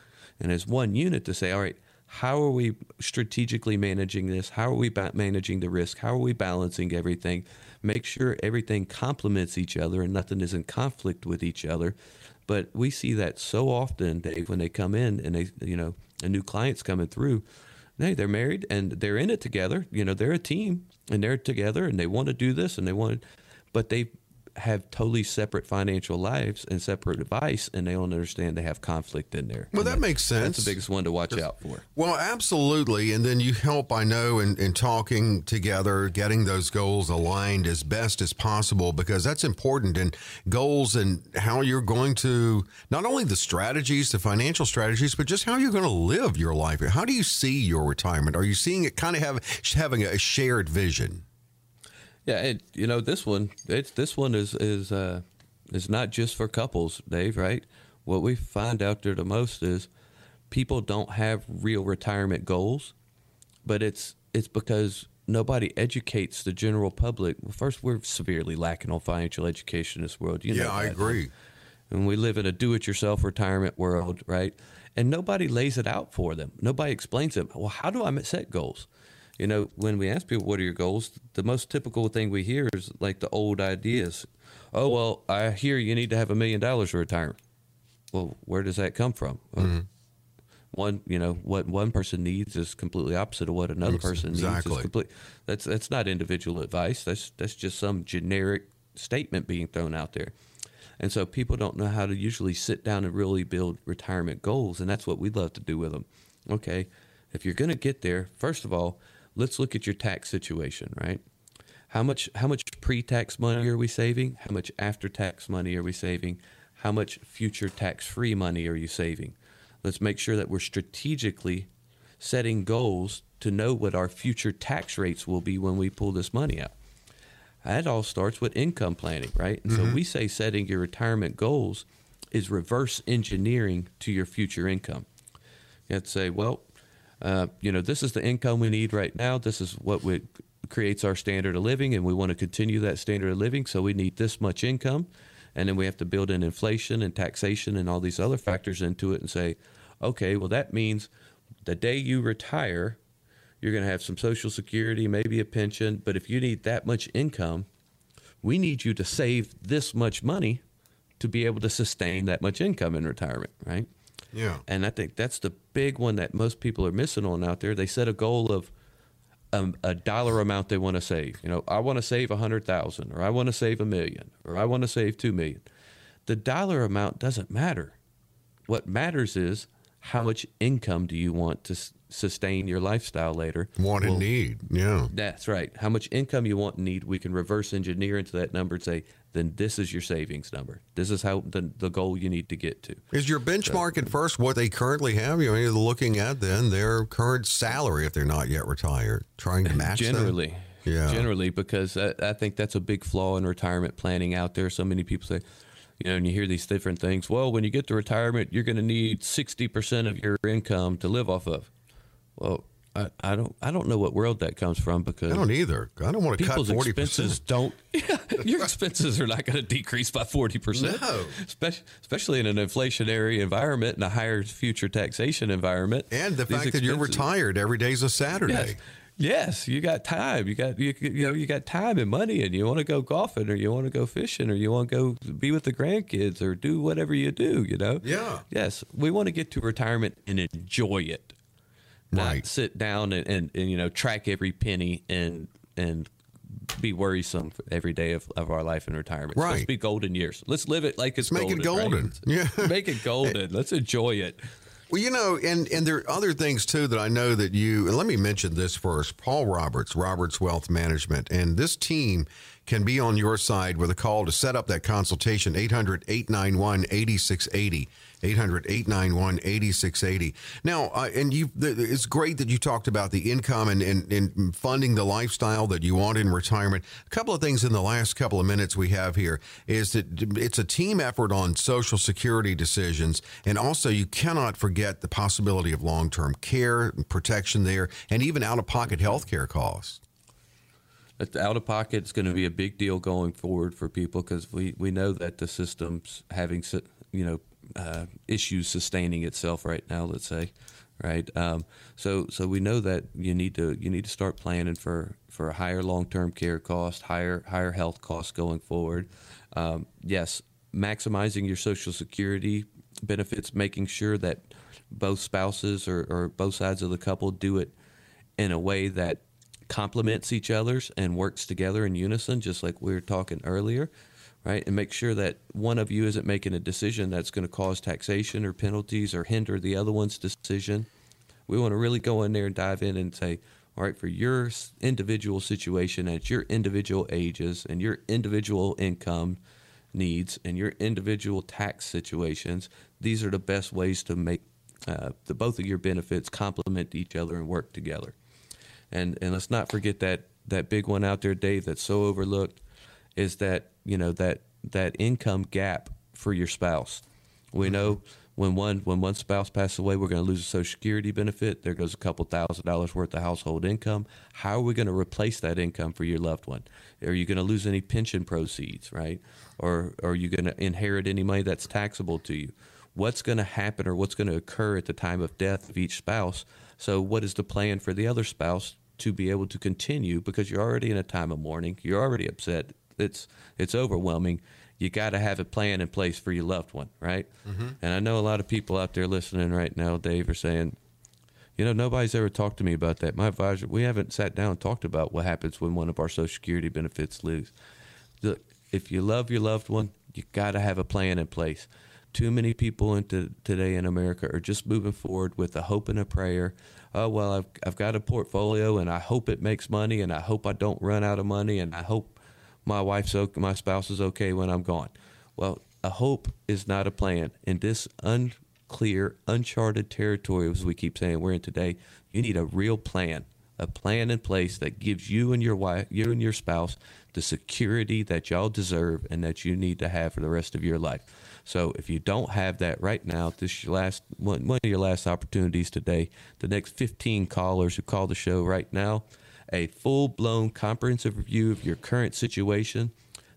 and as one unit to say, all right, how are we strategically managing this? How are we ba- managing the risk? How are we balancing everything? Make sure everything complements each other and nothing is in conflict with each other. But we see that so often, Dave, when they come in and they, you know, a new client's coming through. Hey, they're married and they're in it together. You know, they're a team and they're together and they want to do this and they want, but they have totally separate financial lives and separate advice, and they don't understand they have conflict in there. Well, And that makes sense. That's the biggest one to watch out for. Well, absolutely. And then you help, I know, in, in talking together, getting those goals aligned as best as possible, because that's important. And goals and how you're going to, not only the strategies, the financial strategies, but just how you're going to live your life. How do you see your retirement? Are you seeing it kind of have having a shared vision? Yeah, and you know this one. It's this one is is uh, is not just for couples, Dave. Right? What we find out there the most is people don't have real retirement goals, but it's it's because nobody educates the general public. Well, first, we're severely lacking on financial education in this world. You know yeah, I that. agree. and we live in a do-it-yourself retirement world, right? And nobody lays it out for them. Nobody explains them. Well, how do I set goals? You know, when we ask people what are your goals, the most typical thing we hear is like the old ideas. Oh well, I hear you need to have a million dollars for retirement. Well, where does that come from? Well, One, you know, what one person needs is completely opposite of what another person needs. exactly. Is complete. That's that's not individual advice. That's that's just some generic statement being thrown out there. And so people don't know how to usually sit down and really build retirement goals, and that's what we love to do with them. Okay, if you're going to get there, first of all, let's look at your tax situation, right? How much how much pre-tax money are we saving? How much after-tax money are we saving? How much future tax-free money are you saving? Let's make sure that we're strategically setting goals to know what our future tax rates will be when we pull this money out. That all starts with income planning, right? And so mm-hmm. we say setting your retirement goals is reverse engineering to your future income. You have to say, well, uh, you know, this is the income we need right now. This is what we, creates our standard of living, and we want to continue that standard of living. So we need this much income, and then we have to build in inflation and taxation and all these other factors into it, and say, okay, well that means the day you retire, you're going to have some social security, maybe a pension. But if you need that much income, we need you to save this much money to be able to sustain that much income in retirement, right? Yeah. And I think that's the big one that most people are missing on out there. They set a goal of um, a dollar amount they want to save. You know, I want to save a hundred thousand, or I want to save a million, or I want to save two million. The dollar amount doesn't matter. What matters is how much income do you want to sustain your lifestyle later? Want and need. Yeah. That's right. How much income you want and need, we can reverse engineer into that number and say, then this is your savings number. This is how the, the goal you need to get to. Is your benchmark at first what they currently have? You know, you're looking at then their current salary if they're not yet retired, trying to match that? generally Yeah. generally because I, I think that's a big flaw in retirement planning out there so many people say you know and you hear these different things well when you get to retirement you're going to need 60% of your income to live off of well I, I don't I don't know what world that comes from because I don't either. I don't want to cut people's forty expenses percent. don't [LAUGHS] yeah, your expenses are not going to decrease by 40% No. especially, especially in an inflationary environment and a higher future taxation environment And the fact that you're expenses- retired every day's a Saturday. Yes. Yes, you got time. You got you, you know you got time and money, and you want to go golfing, or you want to go fishing, or you want to go be with the grandkids, or do whatever you do. You know. Yeah. Yes, we want to get to retirement and enjoy it, Right. sit down and, and, and you know track every penny and and be worrisome every day of, of our life in retirement. Right. to be golden years. Let's live it like it's Make it golden. right? Yeah. Make it golden. [LAUGHS] Let's enjoy it. Well, you know, and and there are other things too that I know that you. And let me mention this first: Paul Roberts, Roberts Wealth Management, and this team can be on your side with a call to set up that consultation 800-891-8680 800-891-8680 now uh, and you it's great that you talked about the income and, and, and funding the lifestyle that you want in retirement. A couple of things in the last couple of minutes we have here is that it's a team effort on social security decisions and also you cannot forget the possibility of long-term care and protection there and even out-of-pocket health care costs. Out of pocket is going to be a big deal going forward for people because we, we know that the system's having you know uh, issues sustaining itself right now. Let's say, right? Um, so so we know that you need to you need to start planning for for a higher long term care cost, higher higher health costs going forward. Um, yes, maximizing your Social Security benefits, making sure that both spouses or, or both sides of the couple do it in a way that complements each other's and works together in unison, just like we were talking earlier, right? And make sure that one of you isn't making a decision that's going to cause taxation or penalties or hinder the other one's decision. We want to really go in there and dive in and say, all right, for your individual situation at your individual ages and your individual income needs and your individual tax situations, these are the best ways to make uh, the both of your benefits complement each other and work together. And and let's not forget that that big one out there, Dave, that's so overlooked, is that you know that that income gap for your spouse. We mm-hmm. know when one when one spouse passes away, we're going to lose a Social Security benefit. There goes a couple thousand dollars worth of household income. How are we going to replace that income for your loved one? Are you going to lose any pension proceeds, right? Or, or are you going to inherit any money that's taxable to you? What's going to happen or what's going to occur at the time of death of each spouse? So, what is the plan for the other spouse to be able to continue? Because you're already in a time of mourning, you're already upset. It's it's overwhelming you got to have a plan in place for your loved one, right? Mm-hmm. And I know a lot of people out there listening right now, Dave, are saying, you know, nobody's ever talked to me about that. My advisor, we haven't sat down and talked about what happens when one of our Social Security benefits lose. Look, if you love your loved one, you got to have a plan in place. Too many people into today in America are just moving forward with a hope and a prayer. Oh well, I've I've got a portfolio and I hope it makes money and I hope I don't run out of money and I hope my wife's okay, my spouse is okay when I'm gone. Well, a hope is not a plan. In this unclear, uncharted territory, as we keep saying we're in today, you need a real plan, a plan in place that gives you and your wife, you and your spouse, the security that y'all deserve and that you need to have for the rest of your life. So if you don't have that right now, this is your last one, one of your last opportunities today. The next 15 callers who call the show right now, a full blown comprehensive review of your current situation.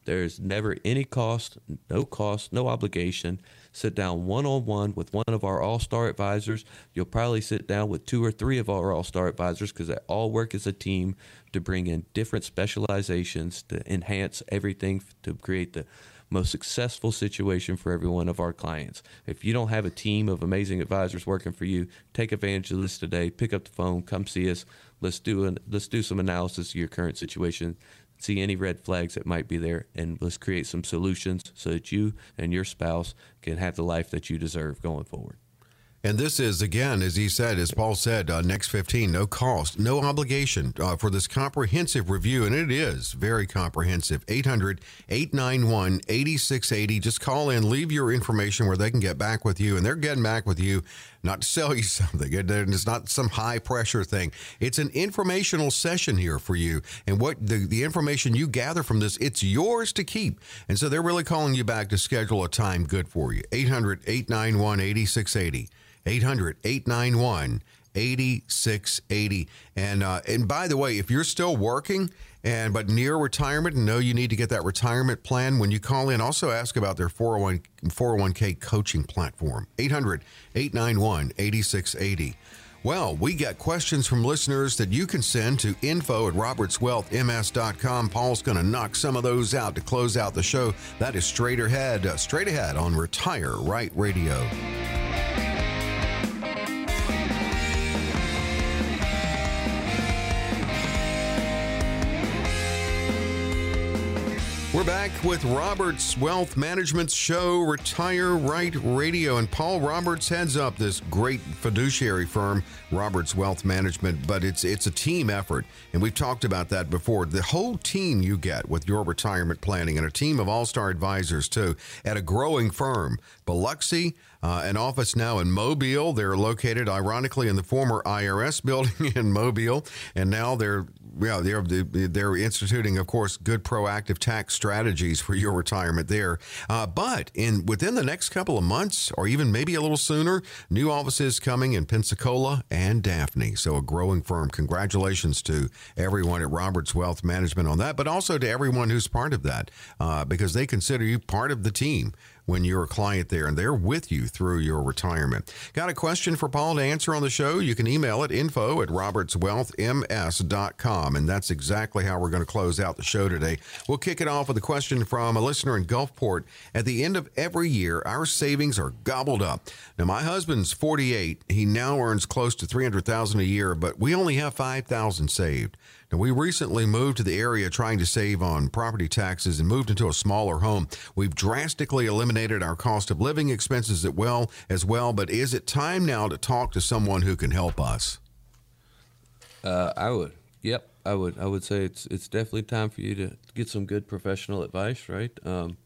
There's never any cost, no cost, no obligation. Sit down one on one with one of our all star advisors. You'll probably sit down with two or three of our all star advisors because they all work as a team to bring in different specializations to enhance everything to create the most successful situation for every one of our clients. If you don't have a team of amazing advisors working for you, take advantage of this today. Pick up the phone, come see us. Let's do an, let's do some analysis of your current situation. See any red flags that might be there, and let's create some solutions so that you and your spouse can have the life that you deserve going forward. And this is, again, as he said, as Paul said, uh, next 15, no cost, no obligation uh, for this comprehensive review. And it is very comprehensive. 800 891 8680. Just call in, leave your information where they can get back with you. And they're getting back with you not to [LAUGHS] sell you something. It- It's not some high pressure thing. It's an informational session here for you. And what the, the information you gather from this, it's yours to keep. And so they're really calling you back to schedule a time good for you. 800 891 8680. 800 891 8680. And uh, and by the way, if you're still working and but near retirement and know you need to get that retirement plan, when you call in, also ask about their 401 401k coaching platform. 800 891 8680. Well, we got questions from listeners that you can send to info at robertswealthms.com. Paul's going to knock some of those out to close out the show. That is straight ahead, uh, straight ahead on Retire Right Radio. We're back with Roberts Wealth Management's show, Retire Right Radio. And Paul Roberts heads up this great fiduciary firm, Roberts Wealth Management, but it's it's a team effort. And we've talked about that before. The whole team you get with your retirement planning and a team of all-star advisors too at a growing firm. Biloxi, uh, an office now in Mobile. They're located, ironically, in the former IRS building [LAUGHS] in Mobile, and now they're yeah they're they're instituting, of course, good proactive tax strategies for your retirement there. Uh, but in within the next couple of months, or even maybe a little sooner, new offices coming in Pensacola and Daphne. So a growing firm. Congratulations to everyone at Roberts Wealth Management on that, but also to everyone who's part of that, uh, because they consider you part of the team when you're a client there and they're with you through your retirement. Got a question for Paul to answer on the show? You can email it info at robertswealthms.com. And that's exactly how we're going to close out the show today. We'll kick it off with a question from a listener in Gulfport. At the end of every year, our savings are gobbled up. Now, my husband's 48. He now earns close to 300000 a year, but we only have 5000 saved. Now, we recently moved to the area trying to save on property taxes and moved into a smaller home. We've drastically eliminated our cost of living expenses as well, as well. But is it time now to talk to someone who can help us? Uh, I would. Yep, I would. I would say it's it's definitely time for you to get some good professional advice, right? Um,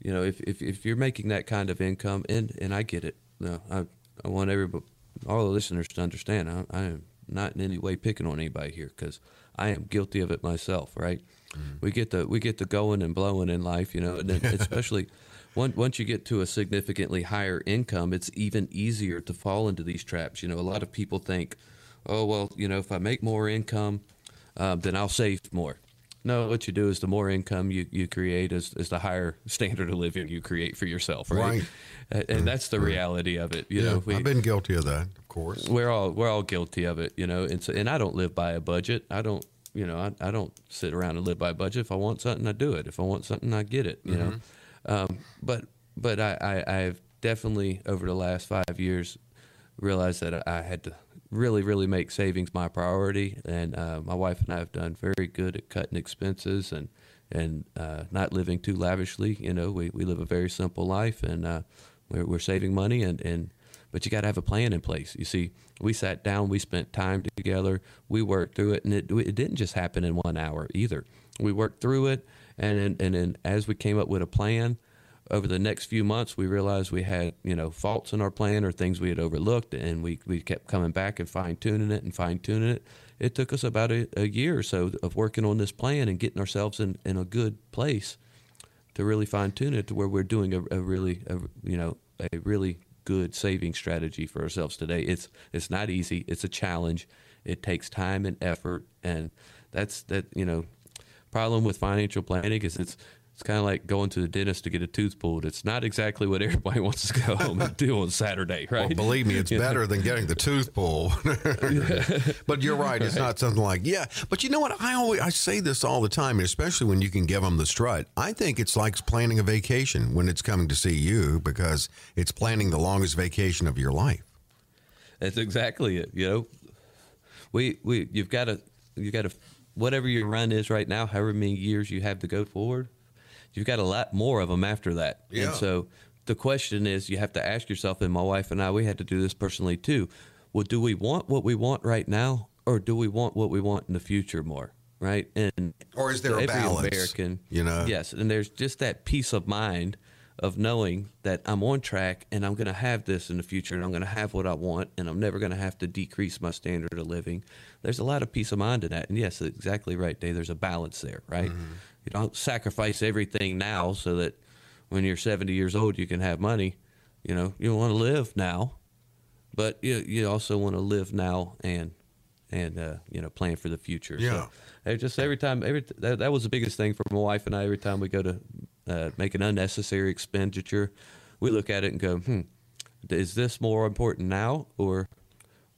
you know, if, if if you're making that kind of income, and and I get it. No, I I want everybody, all the listeners to understand. I, I am not in any way picking on anybody here because I am guilty of it myself. Right? Mm-hmm. We get the we get the going and blowing in life, you know, and then [LAUGHS] especially. Once, once you get to a significantly higher income, it's even easier to fall into these traps. You know, a lot of people think, oh, well, you know, if I make more income, um, then I'll save more. No, what you do is the more income you, you create is, is the higher [LAUGHS] standard of living you create for yourself, right? Right. And, and that's the reality of it. You yeah, know, we, I've been guilty of that, of course. we're all we're all guilty of it, you know. And so, and I don't live by a budget. I don't, you know, I, I don't sit around and live by a budget. If I want something, I do it. If I want something, I get it. You know. Um, but but I, I I've definitely over the last five years realized that I had to really really make savings my priority. And uh, my wife and I have done very good at cutting expenses and and uh, not living too lavishly. You know, we, we live a very simple life and uh, we're, we're saving money and, and but you got to have a plan in place. You see, we sat down, we spent time together, we worked through it, and it, it didn't just happen in one hour either. We worked through it, and and, and then as we came up with a plan, over the next few months, we realized we had you know faults in our plan or things we had overlooked, and we we kept coming back and fine tuning it and fine tuning it. It took us about a, a year or so of working on this plan and getting ourselves in, in a good place to really fine tune it to where we're doing a, a really a, you know a really good saving strategy for ourselves today. It's it's not easy. It's a challenge. It takes time and effort, and that's that you know problem with financial planning is it's it's kind of like going to the dentist to get a tooth pulled. It's not exactly what [LAUGHS] everybody wants to go home and do on Saturday, right? Well, believe me, [LAUGHS] it's better than getting the tooth pulled. [LAUGHS] but you're right; it's not something like yeah. But you know what? I always I say this all the time, especially when you can give them the strut. I think it's like planning a vacation when it's coming to see you because it's planning the longest vacation of your life. That's exactly it. You know, we we you've got to you've got to whatever your run is right now, however many years you have to go forward, you've got a lot more of them after that. Yeah. And so the question is, you have to ask yourself, and my wife and I, we had to do this personally too. Well, do we want what we want right now, or do we want what we want in the future more? Right? And Or is there a every balance, American, you know? Yes, and there's just that peace of mind of knowing that I'm on track and I'm going to have this in the future and I'm going to have what I want and I'm never going to have to decrease my standard of living. There's a lot of peace of mind in that. And yes, exactly right, Dave. There's a balance there, right? Mm-hmm. You don't sacrifice everything now so that when you're 70 years old you can have money. You know, you want to live now, but you you also want to live now and and uh, you know plan for the future. Yeah. So, just every time, every that, that was the biggest thing for my wife and I. Every time we go to uh, make an unnecessary expenditure, we look at it and go, "Hmm, is this more important now, or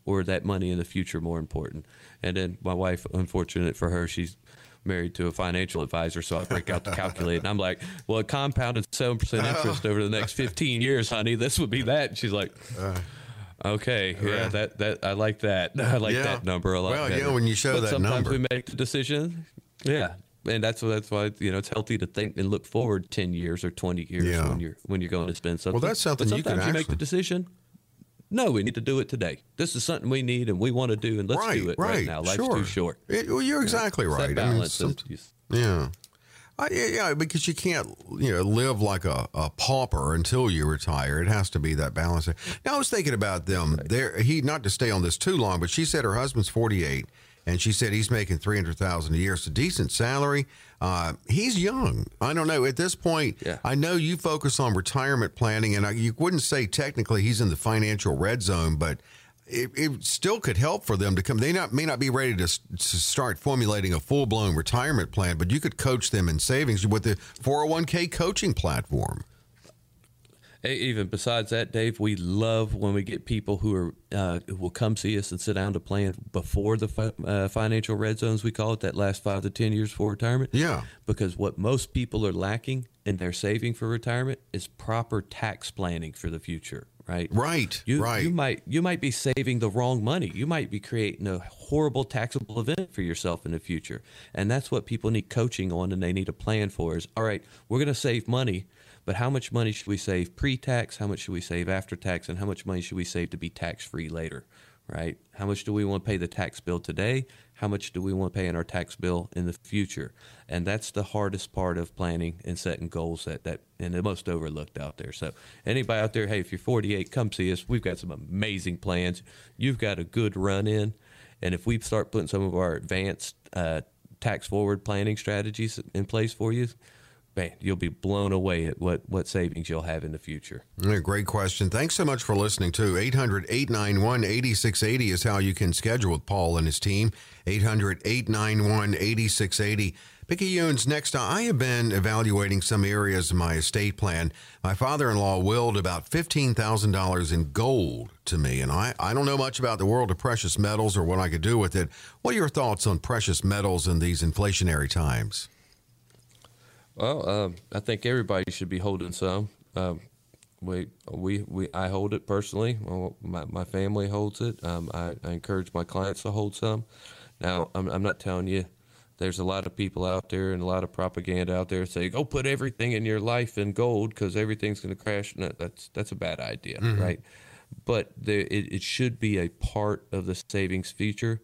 or that money in the future more important? And then my wife, unfortunate for her, she's married to a financial advisor, so I break out the calculator and I'm like, "Well, it compounded seven percent interest over the next 15 years, honey. This would be that." And she's like. Uh, okay, yeah, that that I like that. [LAUGHS] I like Yeah. that number a lot. Well, better. yeah, when you show but that sometimes number. we make the decision. Yeah, and that's that's why you know it's healthy to think and look forward ten years or twenty years Yeah. when you're when you're going to spend something. Well, that's something But you can sometimes you make the decision. No, we need to do it today. This is something we need and we want to do, and let's right, do it right, right, now. Life's sure. too short. It- well, you're exactly It's right. That I mean, balance. of yeah. I, yeah, because you can't, you know, live like a, a pauper until you retire. It has to be that balance. Now, I was thinking about them. There, he not to stay on this too long, but she said her husband's forty eight, and she said he's making three hundred thousand a year. It's a decent salary. Uh, he's young. I don't know. At this point, Yeah. I know you focus on retirement planning, and I, you wouldn't say technically he's in the financial red zone, but it, it still could help for them to come. They not may not be ready to, to start formulating a full blown retirement plan, but you could coach them in savings with the 401k coaching platform. Even besides that, Dave, we love when we get people who are uh, who will come see us and sit down to plan before the fi- uh, financial red zones. We call it that last five to ten years for retirement. Yeah. because what most people are lacking in their saving for retirement is proper tax planning for the future. Right. Right, You, right. You might you might be saving the wrong money. You might be creating a horrible taxable event for yourself in the future, and that's what people need coaching on, and they need a plan for. Is all right. We're going to save money, but how much money should we save pre-tax? How much should we save after tax? And how much money should we save to be tax-free later? Right? How much do we want to pay the tax bill today? How much do we want to pay in our tax bill in the future? And that's the hardest part of planning and setting goals that that and the most overlooked out there. So anybody out there, hey, if you're 48, come see us. We've got some amazing plans. You've got a good run in, and if we start putting some of our advanced uh, tax forward planning strategies in place for you, man, you'll be blown away at what what savings you'll have in the future. Great question. Thanks so much for listening to 800 891 8680 is how you can schedule with Paul and his team. 800 891 8680. Picayune's, next, I have been evaluating some areas of my estate plan. My father in law willed about $15,000 in gold to me, and I, I don't know much about the world of precious metals or what I could do with it. What are your thoughts on precious metals in these inflationary times? Well, um, I think everybody should be holding some. Um, we, we, we, I hold it personally. Well, My, my family holds it. Um, I, I encourage my clients to hold some. Now, I'm, I'm not telling you. There's a lot of people out there and a lot of propaganda out there saying, "Go put everything in your life in gold because everything's going to crash." No, that's that's a bad idea, right? But there, it, it should be a part of the savings feature,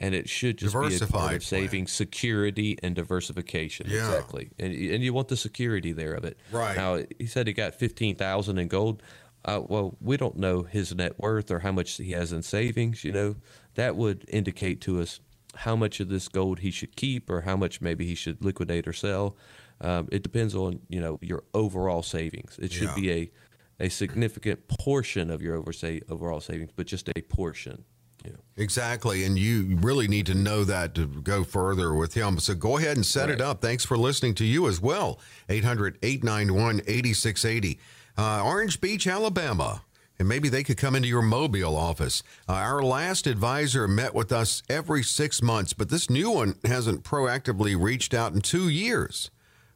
and it should just be a part of saving security and diversification. Yeah. Exactly, and and you want the security there of it. Right. now, he said he got fifteen thousand in gold. Uh, well, we don't know his net worth or how much he has in savings. You know, that would indicate to us how much of this gold he should keep or how much maybe he should liquidate or sell. Um, it depends on you know your overall savings. It should Yeah. be a a significant portion of your over say, overall savings, but just a portion. Know. Exactly. And you really need to know that to go further with him. So go ahead and set it up. Thanks for listening to you as well. 800 891 8680. Orange Beach, Alabama. And maybe they could come into your Mobile office. Uh, our last advisor met with us every six months, but this new one hasn't proactively reached out in two years.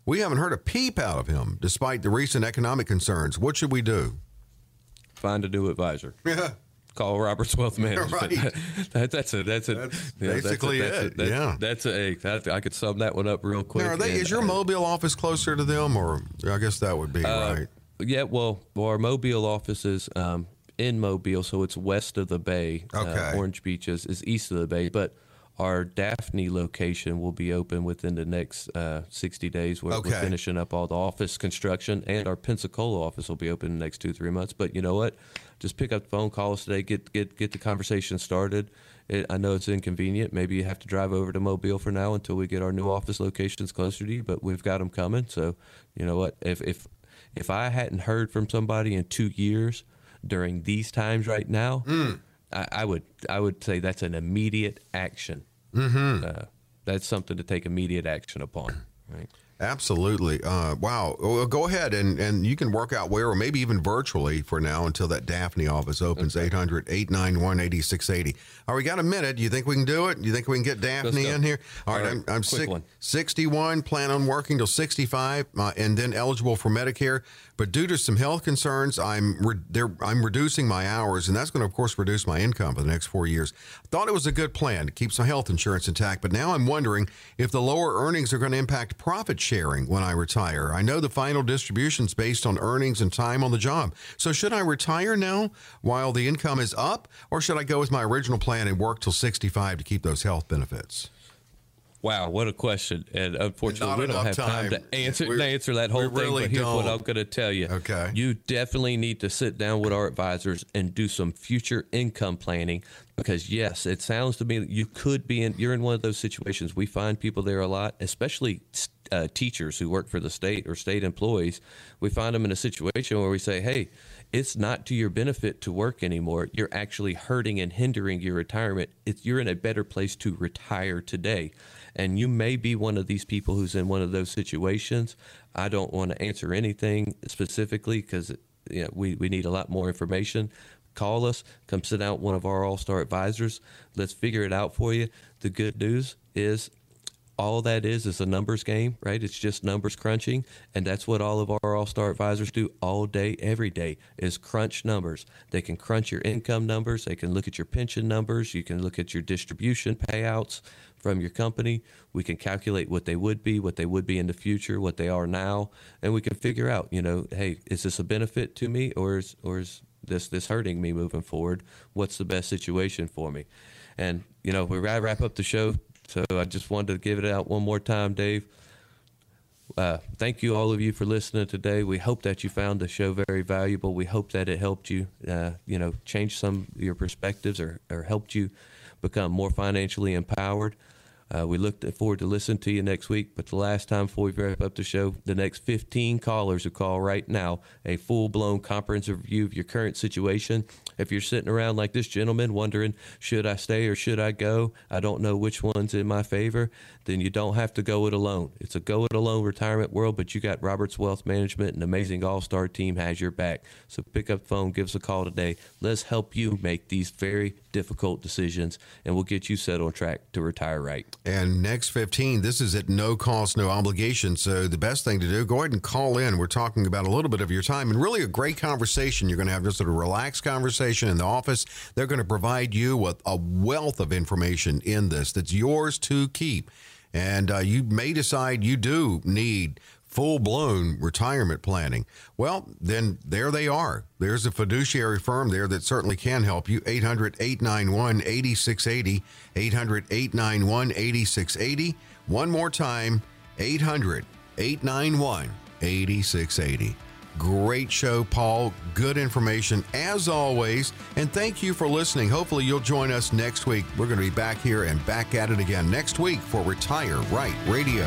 We haven't heard a peep out of him despite the recent economic concerns. What should we do? Find a new advisor. Yeah. [LAUGHS] Call Roberts Wealth [LAUGHS] Management. Right. [LAUGHS] that, that's a that's a That's know, basically that's a, it, that's yeah. that's a that, I could sum that one up real quick. Now, they, and, is your uh, Mobile office closer to them, or I guess that would be Uh, right? Yeah, well, well, our Mobile office is um, in Mobile, so it's west of the bay. Okay. Uh, Orange Beach is, is east of the bay, but our Daphne location will be open within the next uh, 60 days. We're, Okay. we're finishing up all the office construction, and our Pensacola office will be open in the next two, three months. But you know what? Just pick up the phone, call us today, get get get the conversation started. It, I know it's inconvenient. Maybe you have to drive over to Mobile for now until we get our new office locations closer to you, but we've got them coming. So, you know what? If if if I hadn't heard from somebody in two years during these times right now, I, I would I would say that's an immediate action. Mm-hmm. Uh, that's something to take immediate action upon. Right. Absolutely. Uh, wow. Well, go ahead and, and you can work out where, or maybe even virtually for now until that Daphne office opens, 800 891 8680. All right, we got a minute. Do you think we can do it? Do you think we can get Daphne in here? All right, All right, I'm, I'm quick six, 61, plan on working till 65, uh, and then eligible for Medicare. But due to some health concerns, I'm re- I'm reducing my hours, and that's going to, of course, reduce my income for the next four years. Thought it was a good plan to keep some health insurance intact, but now I'm wondering if the lower earnings are going to impact profit sharing when I retire. I know the final distribution is based on earnings and time on the job. So should I retire now while the income is up, or should I go with my original plan and work till 65 to keep those health benefits? Wow, what a question! And unfortunately, we don't have time, time. to answer to answer that whole thing. really but here's what don't. I'm going to tell you. Okay. you definitely need to sit down with our advisors and do some future income planning because yes, it sounds to me that you could be in. You're in one of those situations. We find people there a lot, especially uh, teachers who work for the state or state employees. We find them in a situation where we say, "Hey." It's not to your benefit to work anymore. You're actually hurting and hindering your retirement. It's, you're in a better place to retire today and you may be one of these people who's in one of those situations. I don't want to answer anything specifically because you know, we, we need a lot more information. Call us, come sit with one of our all star advisors. Let's figure it out for you. The good news is all that is is a numbers game, right? It's just numbers crunching, and that's what all of our all-star advisors do all day, every day is crunch numbers. They can crunch your income numbers, they can look at your pension numbers, you can look at your distribution payouts from your company. We can calculate what they would be, what they would be in the future, what they are now, and we can figure out, you know, hey, is this a benefit to me or is or is this this hurting me moving forward? What's the best situation for me? And you know, we wrap up the show so I just wanted to give it out one more time, Dave. Uh, thank you, all of you, for listening today. We hope that you found the show very valuable. We hope that it helped you, uh, you know, change some your perspectives or, or helped you become more financially empowered. Uh, we look forward to listening to you next week. But the last time before we wrap up the show, the next 15 callers who call right now, a full blown comprehensive review of your current situation. If you're sitting around like this gentleman wondering, should I stay or should I go? I don't know which one's in my favor. Then you don't have to go it alone. It's a go it alone retirement world, but you got Roberts Wealth Management, an amazing all star team has your back. So pick up the phone, give us a call today. Let's help you make these very difficult decisions, and we'll get you set on track to retire right. And next 15, this is at no cost, no obligation. So the best thing to do, go ahead and call in. We're talking about a little bit of your time and really a great conversation. You're going to have just a relaxed conversation in the office. They're going to provide you with a wealth of information in this that's yours to keep. And uh, you may decide you do need full blown retirement planning. Well, then there they are. There's a fiduciary firm there that certainly can help you. 800 891 8680. 800 891 8680. One more time 800 891 8680. Great show, Paul. Good information as always. And thank you for listening. Hopefully, you'll join us next week. We're going to be back here and back at it again next week for Retire Right Radio.